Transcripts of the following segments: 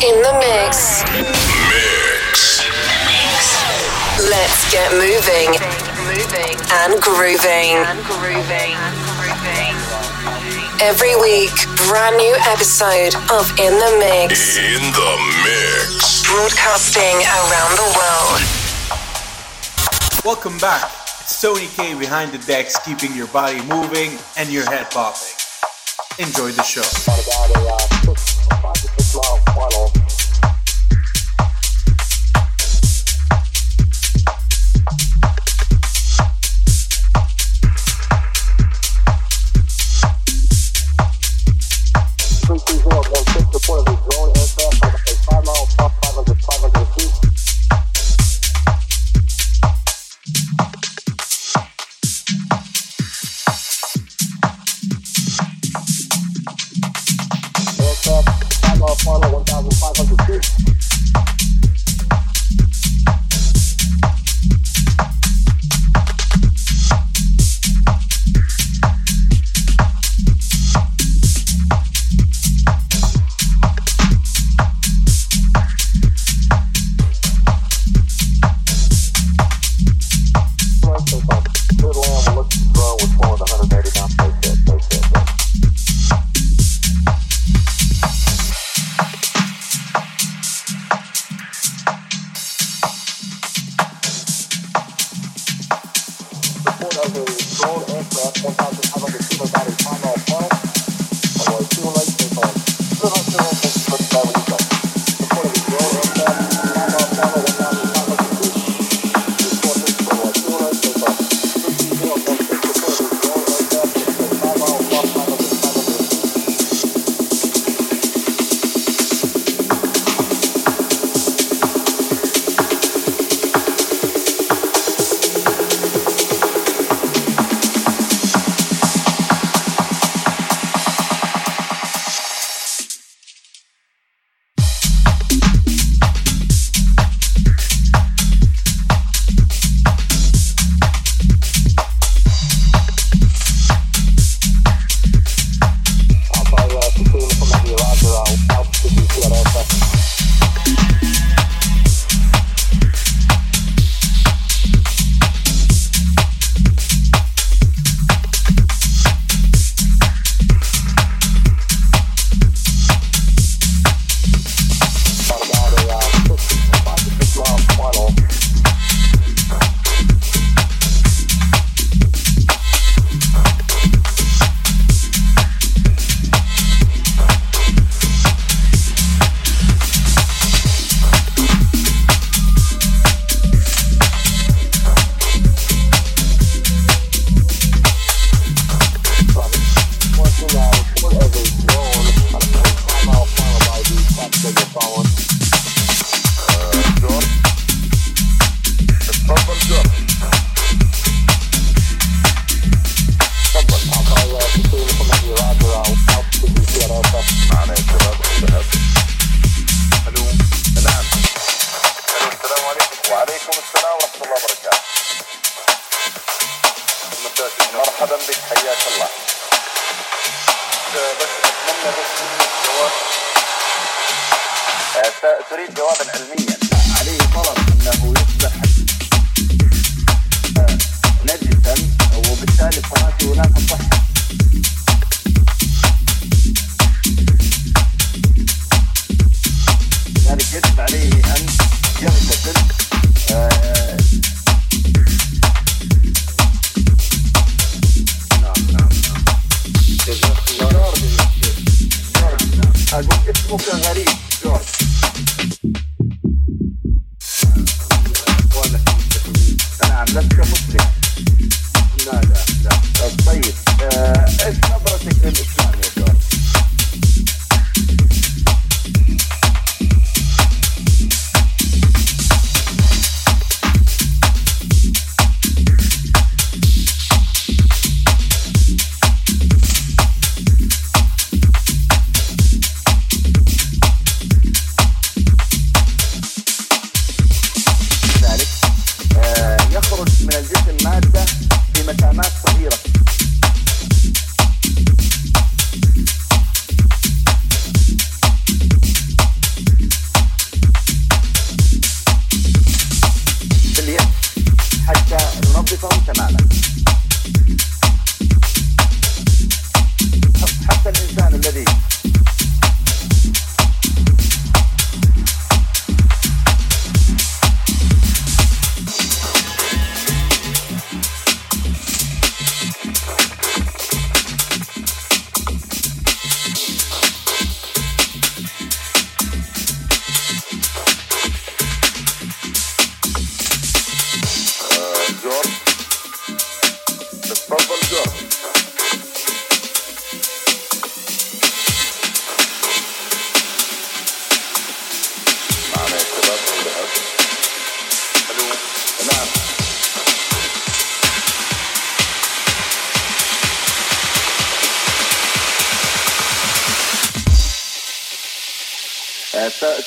In the mix. Mix. Let's get moving Moving. and grooving. Every week, brand new episode of In the Mix. In the mix. Broadcasting around the world. Welcome back. It's Tony Kay behind the decks, keeping your body moving and your head popping. Enjoy the show.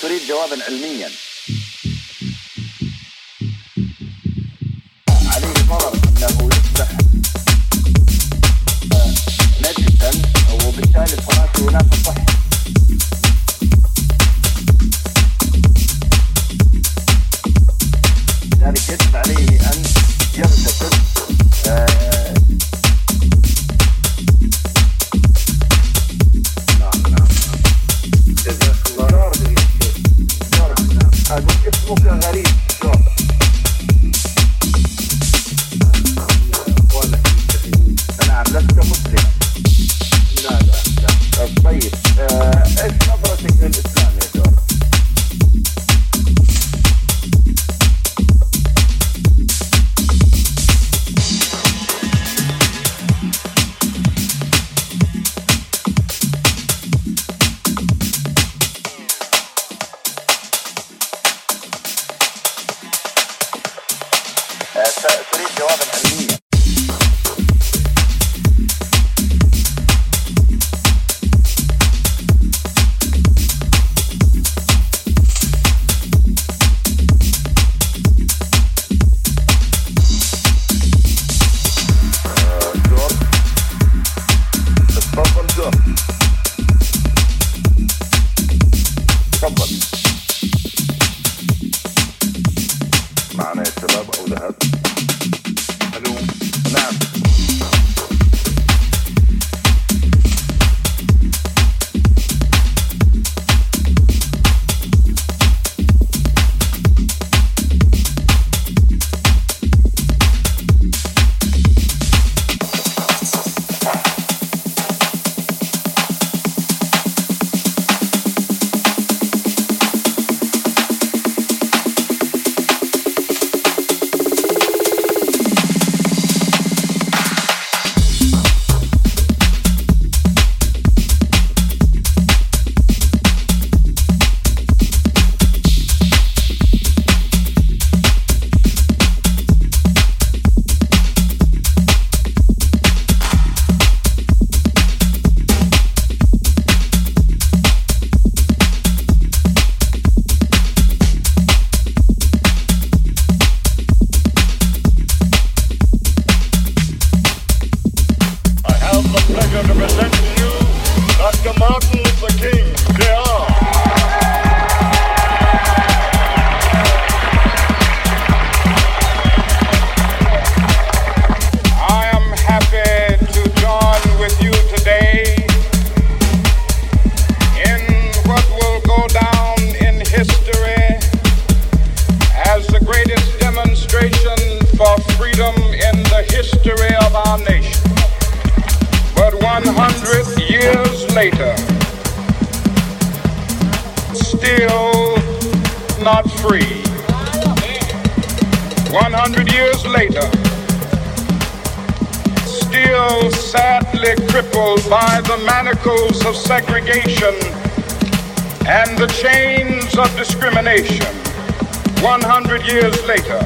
تريد جوابا علميا. 100 years later, still sadly crippled by the manacles of segregation and the chains of discrimination. 100 years later,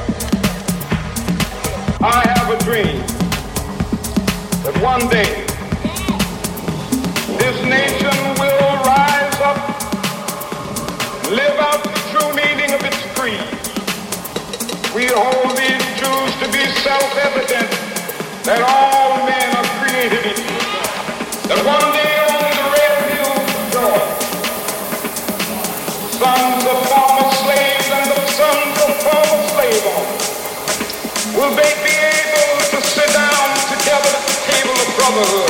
I have a dream that one day this nation will rise up, live out the true meaning of its creed. We hold these truths to be self-evident that all men are created equal. That one day on the red hills of sons of former slaves and the sons of former slave owners will they be able to sit down together at the table of brotherhood.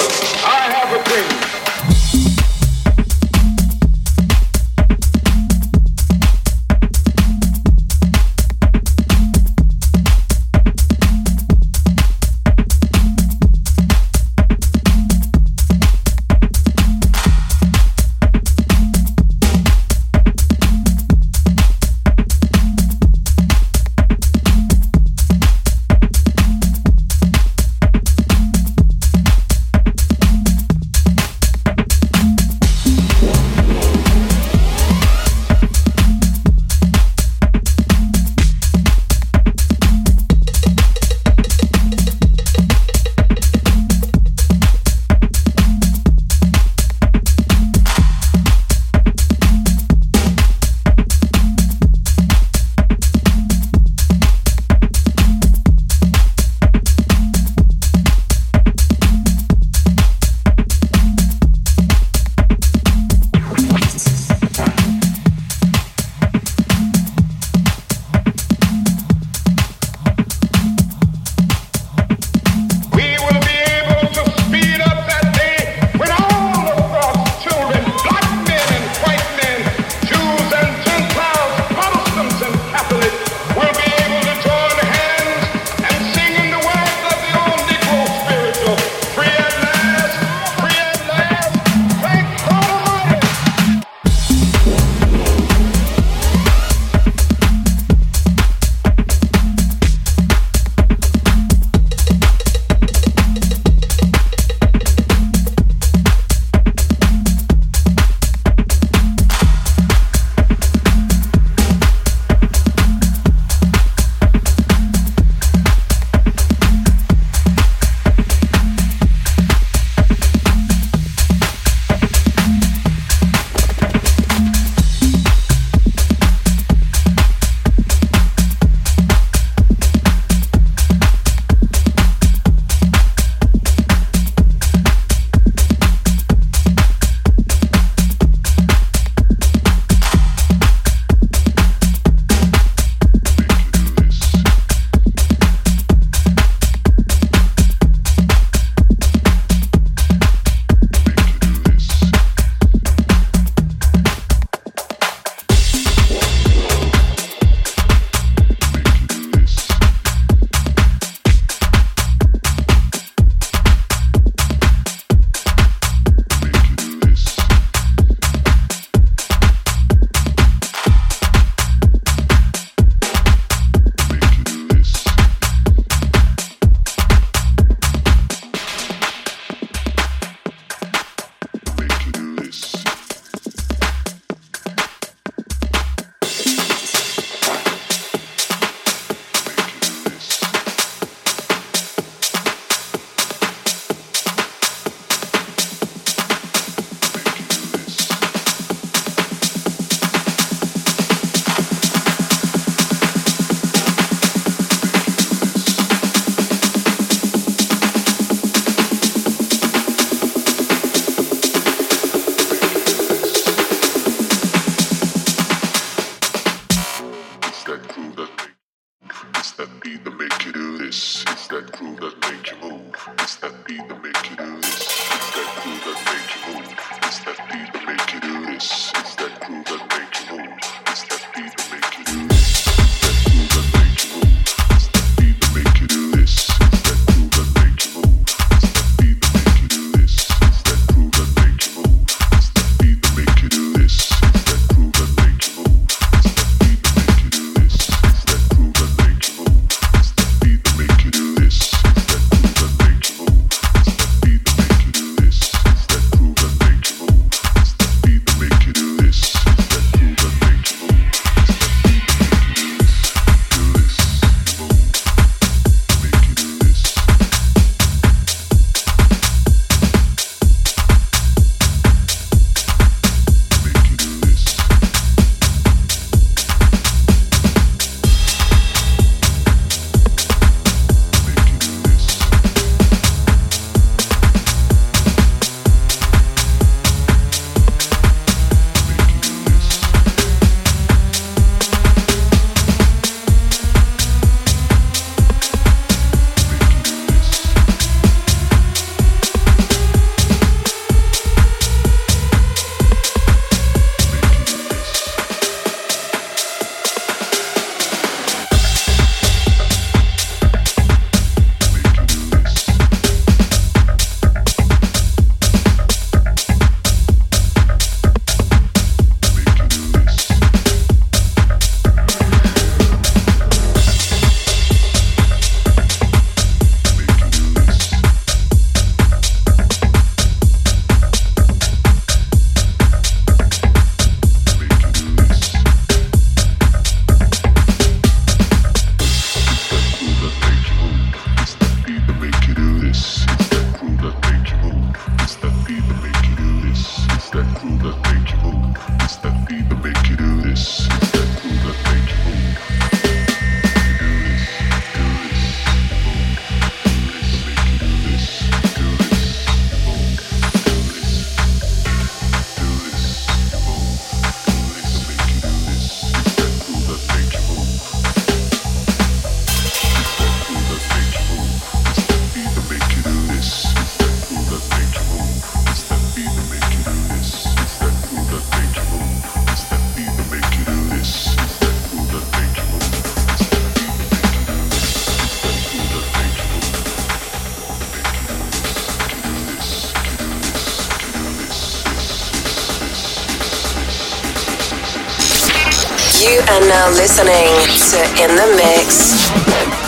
Listening to In the Mix.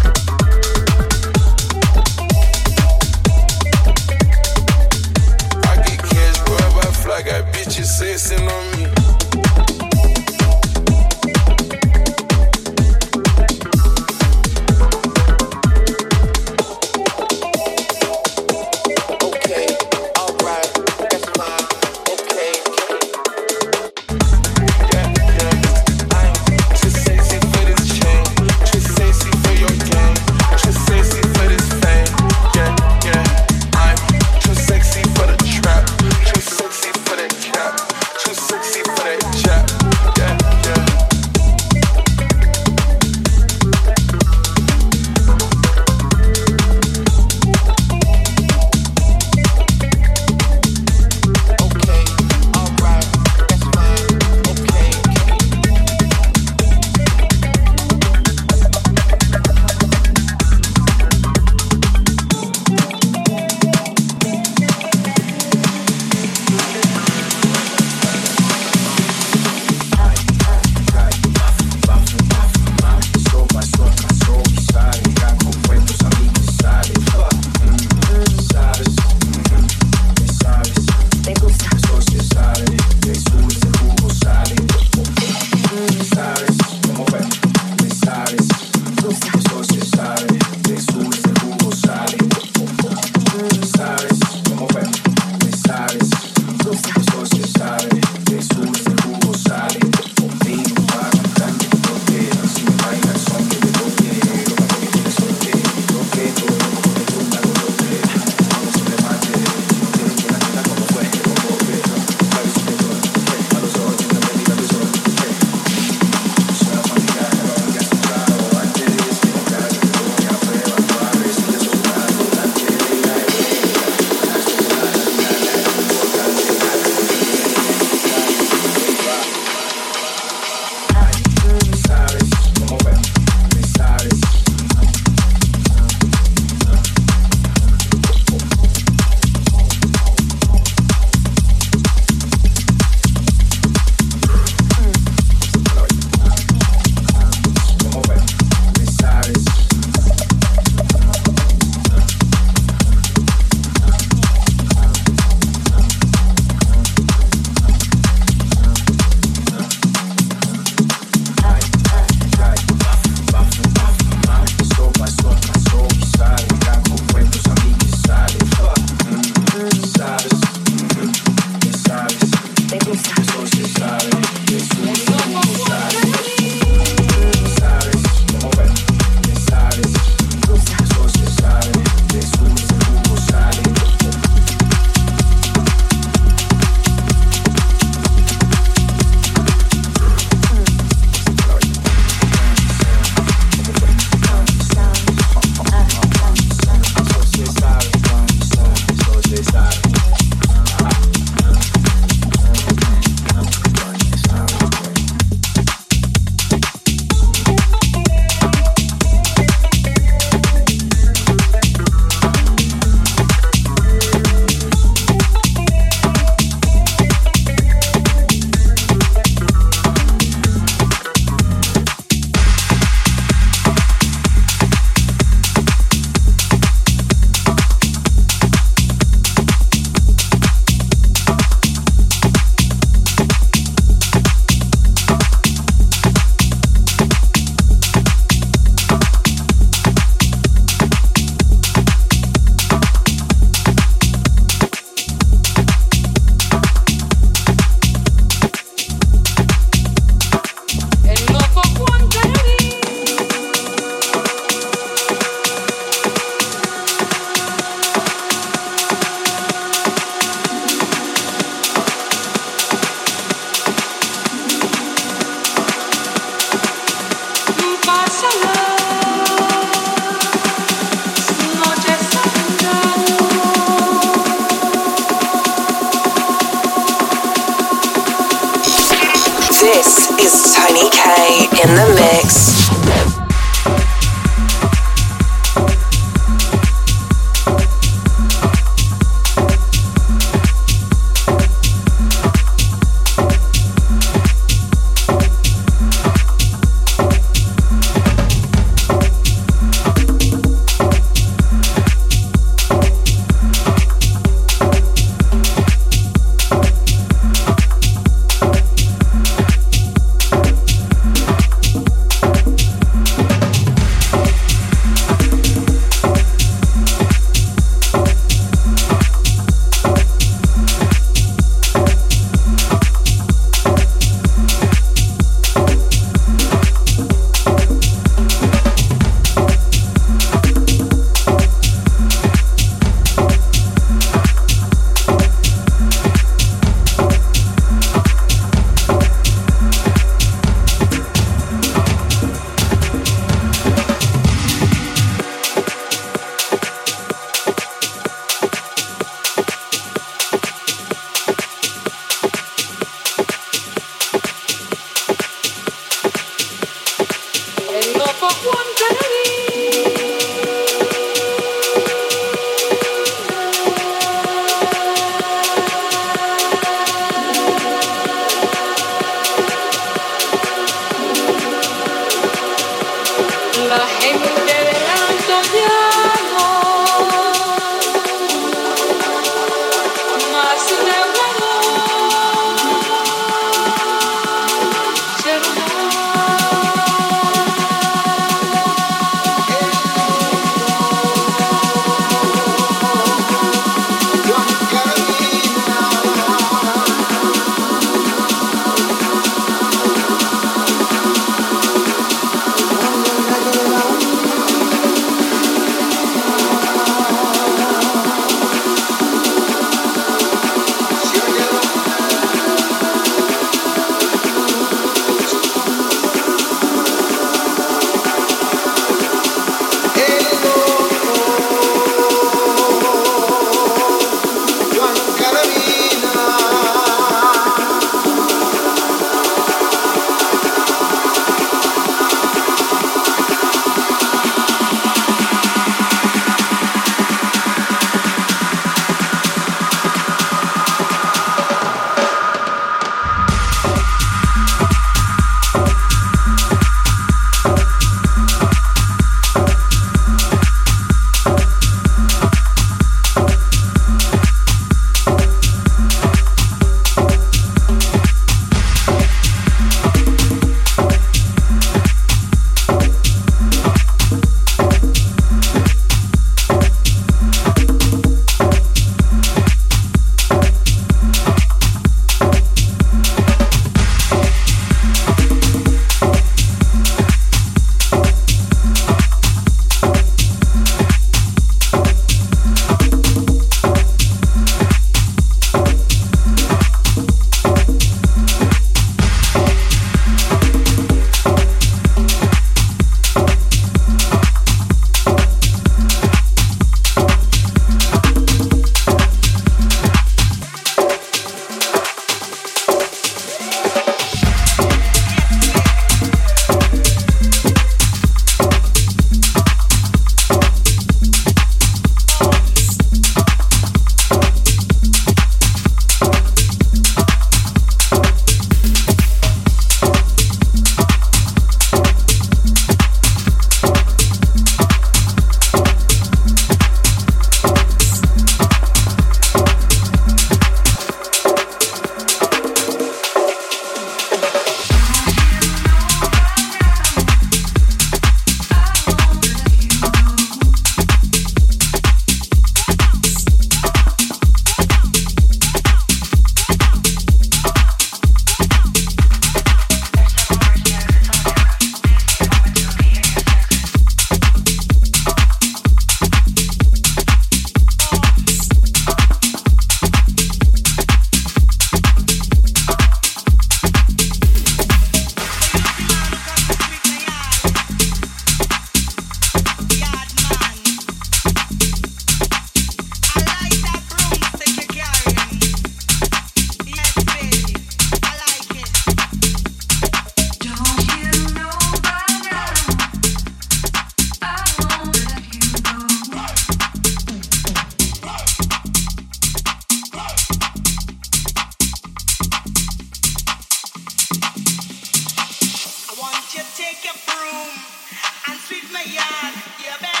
Yes,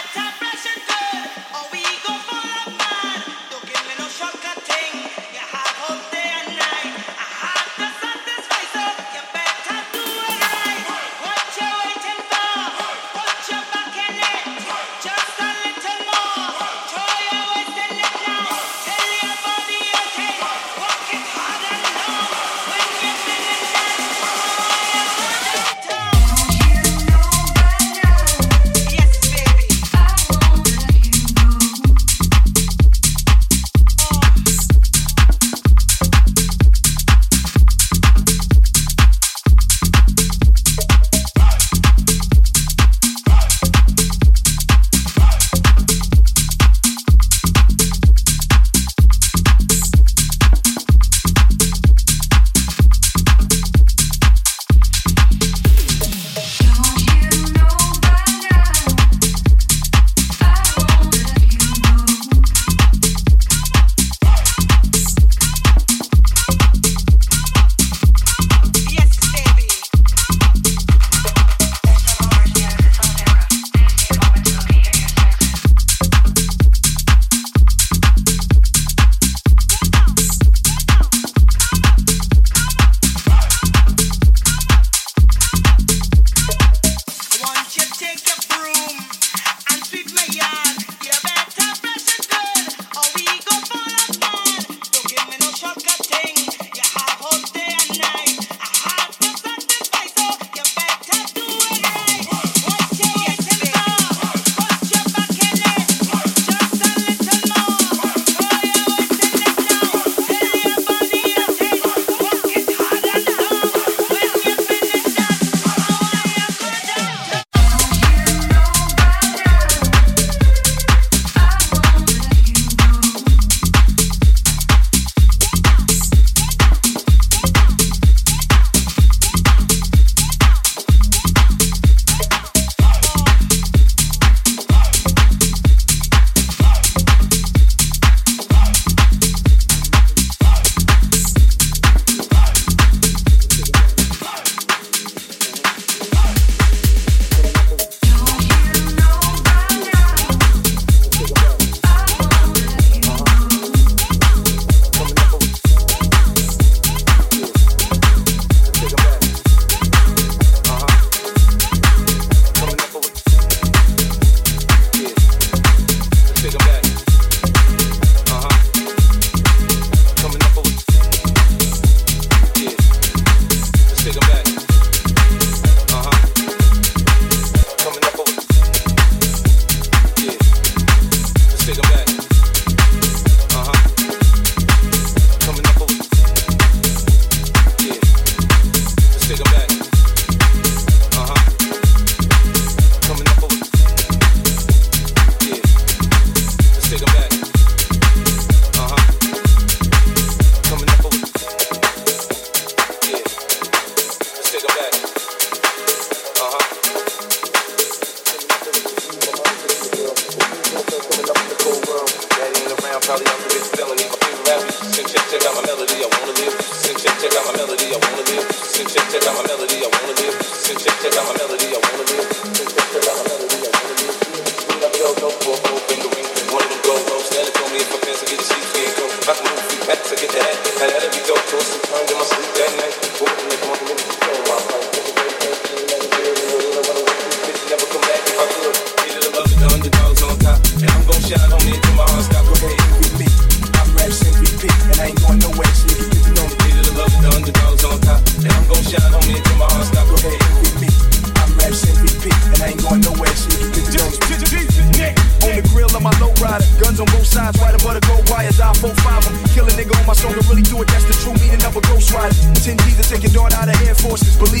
your daughter out of Air Forces. Believe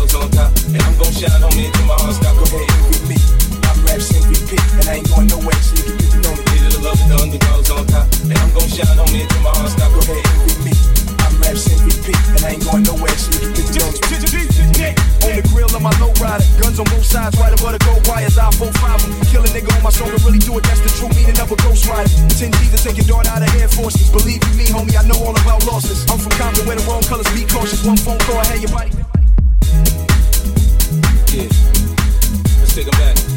both sides, right above the gold wires. I full five Kill a nigga on my soul and really do it. That's the true meaning of a ghost rider. Ten G's to take your daughter out of Air Forces. Believe you me, homie, I know all about losses. I'm from Compton where the wrong colors be cautious. One phone call, I had your body. Yeah. Let's take back.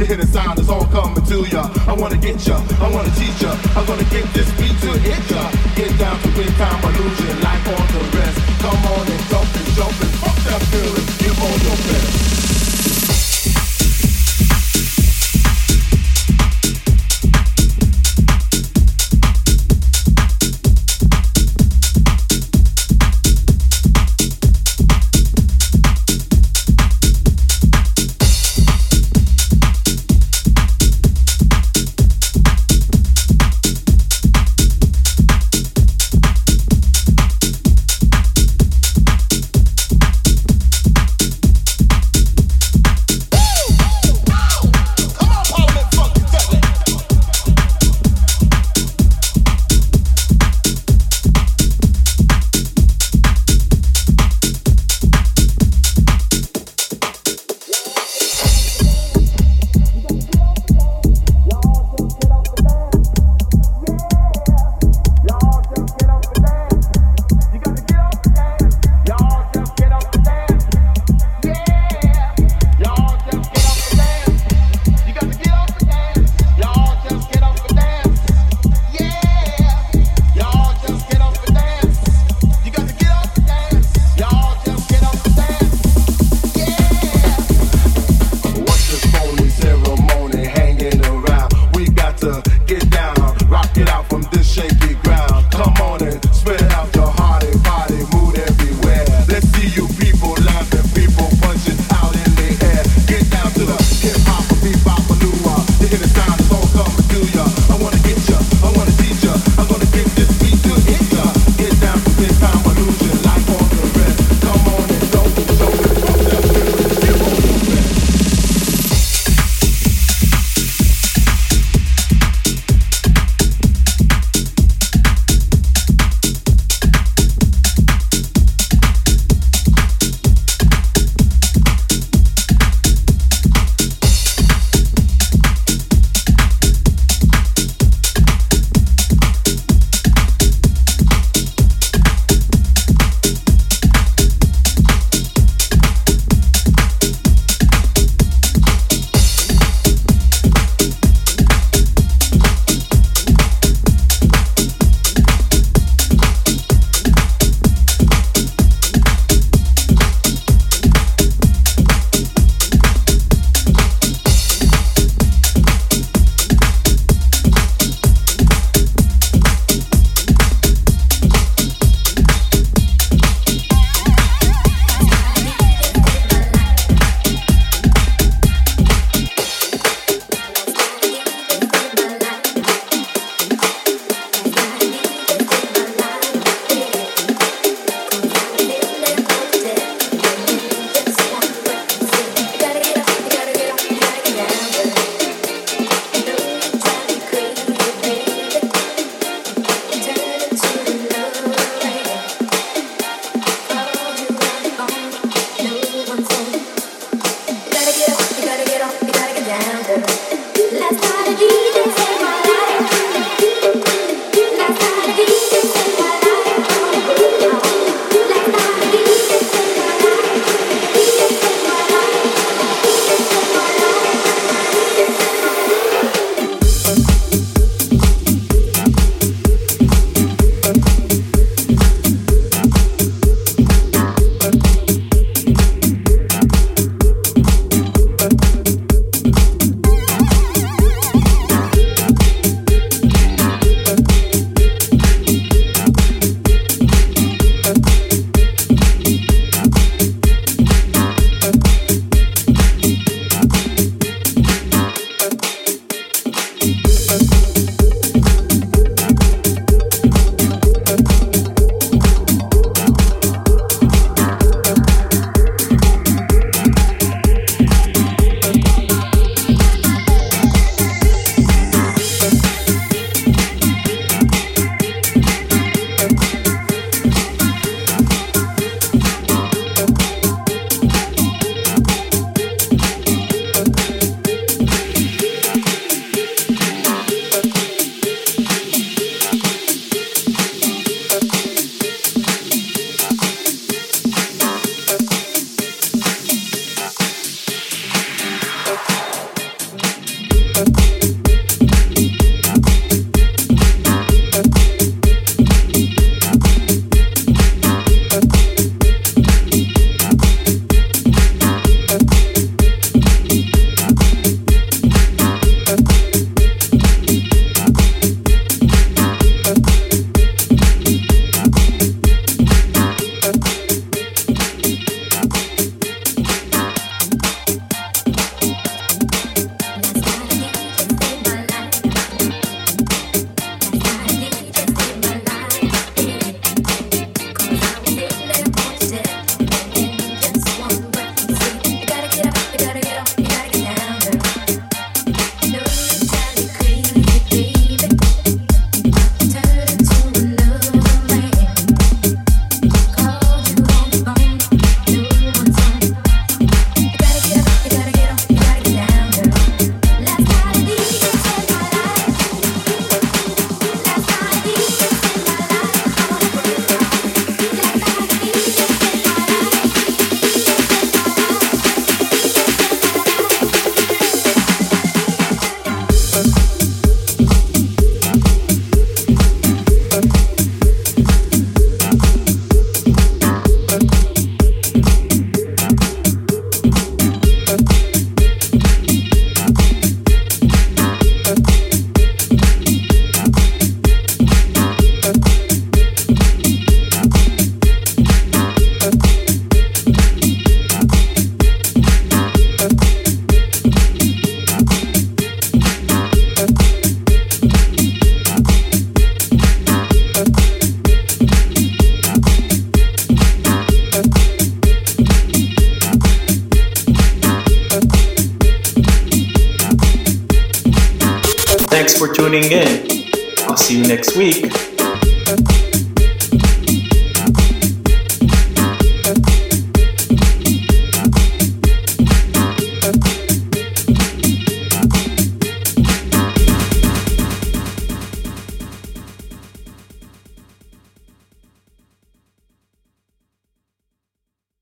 You hear sound, it's all coming to ya. I wanna get ya, I wanna teach ya. I'm gonna get this beat to hit ya. Get down to big time illusion, life on the rest. Come on and jump and jump and fuck that feeling.